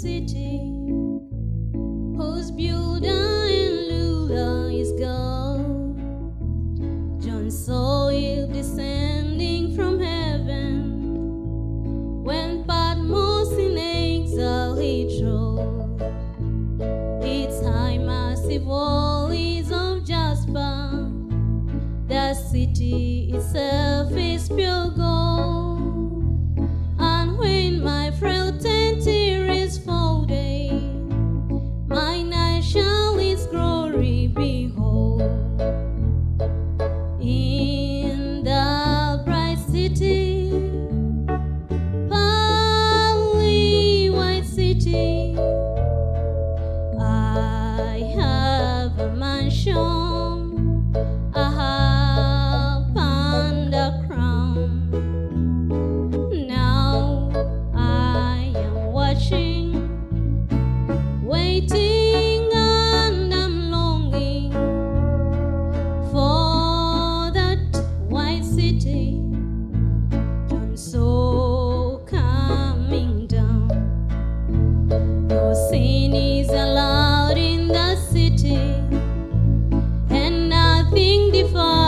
city whose builder and looter is gold. John saw it descending from heaven when Patmos in exile he trod. Its high massive walls of jasper, the city itself is pure gold. show. beautiful.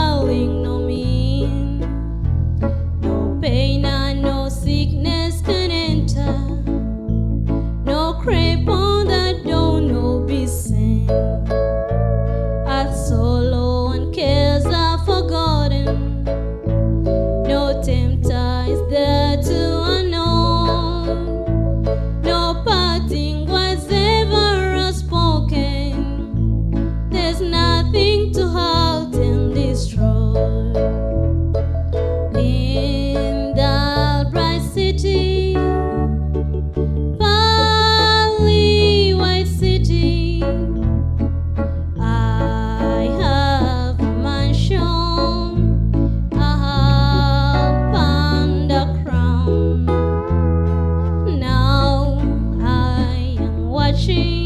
she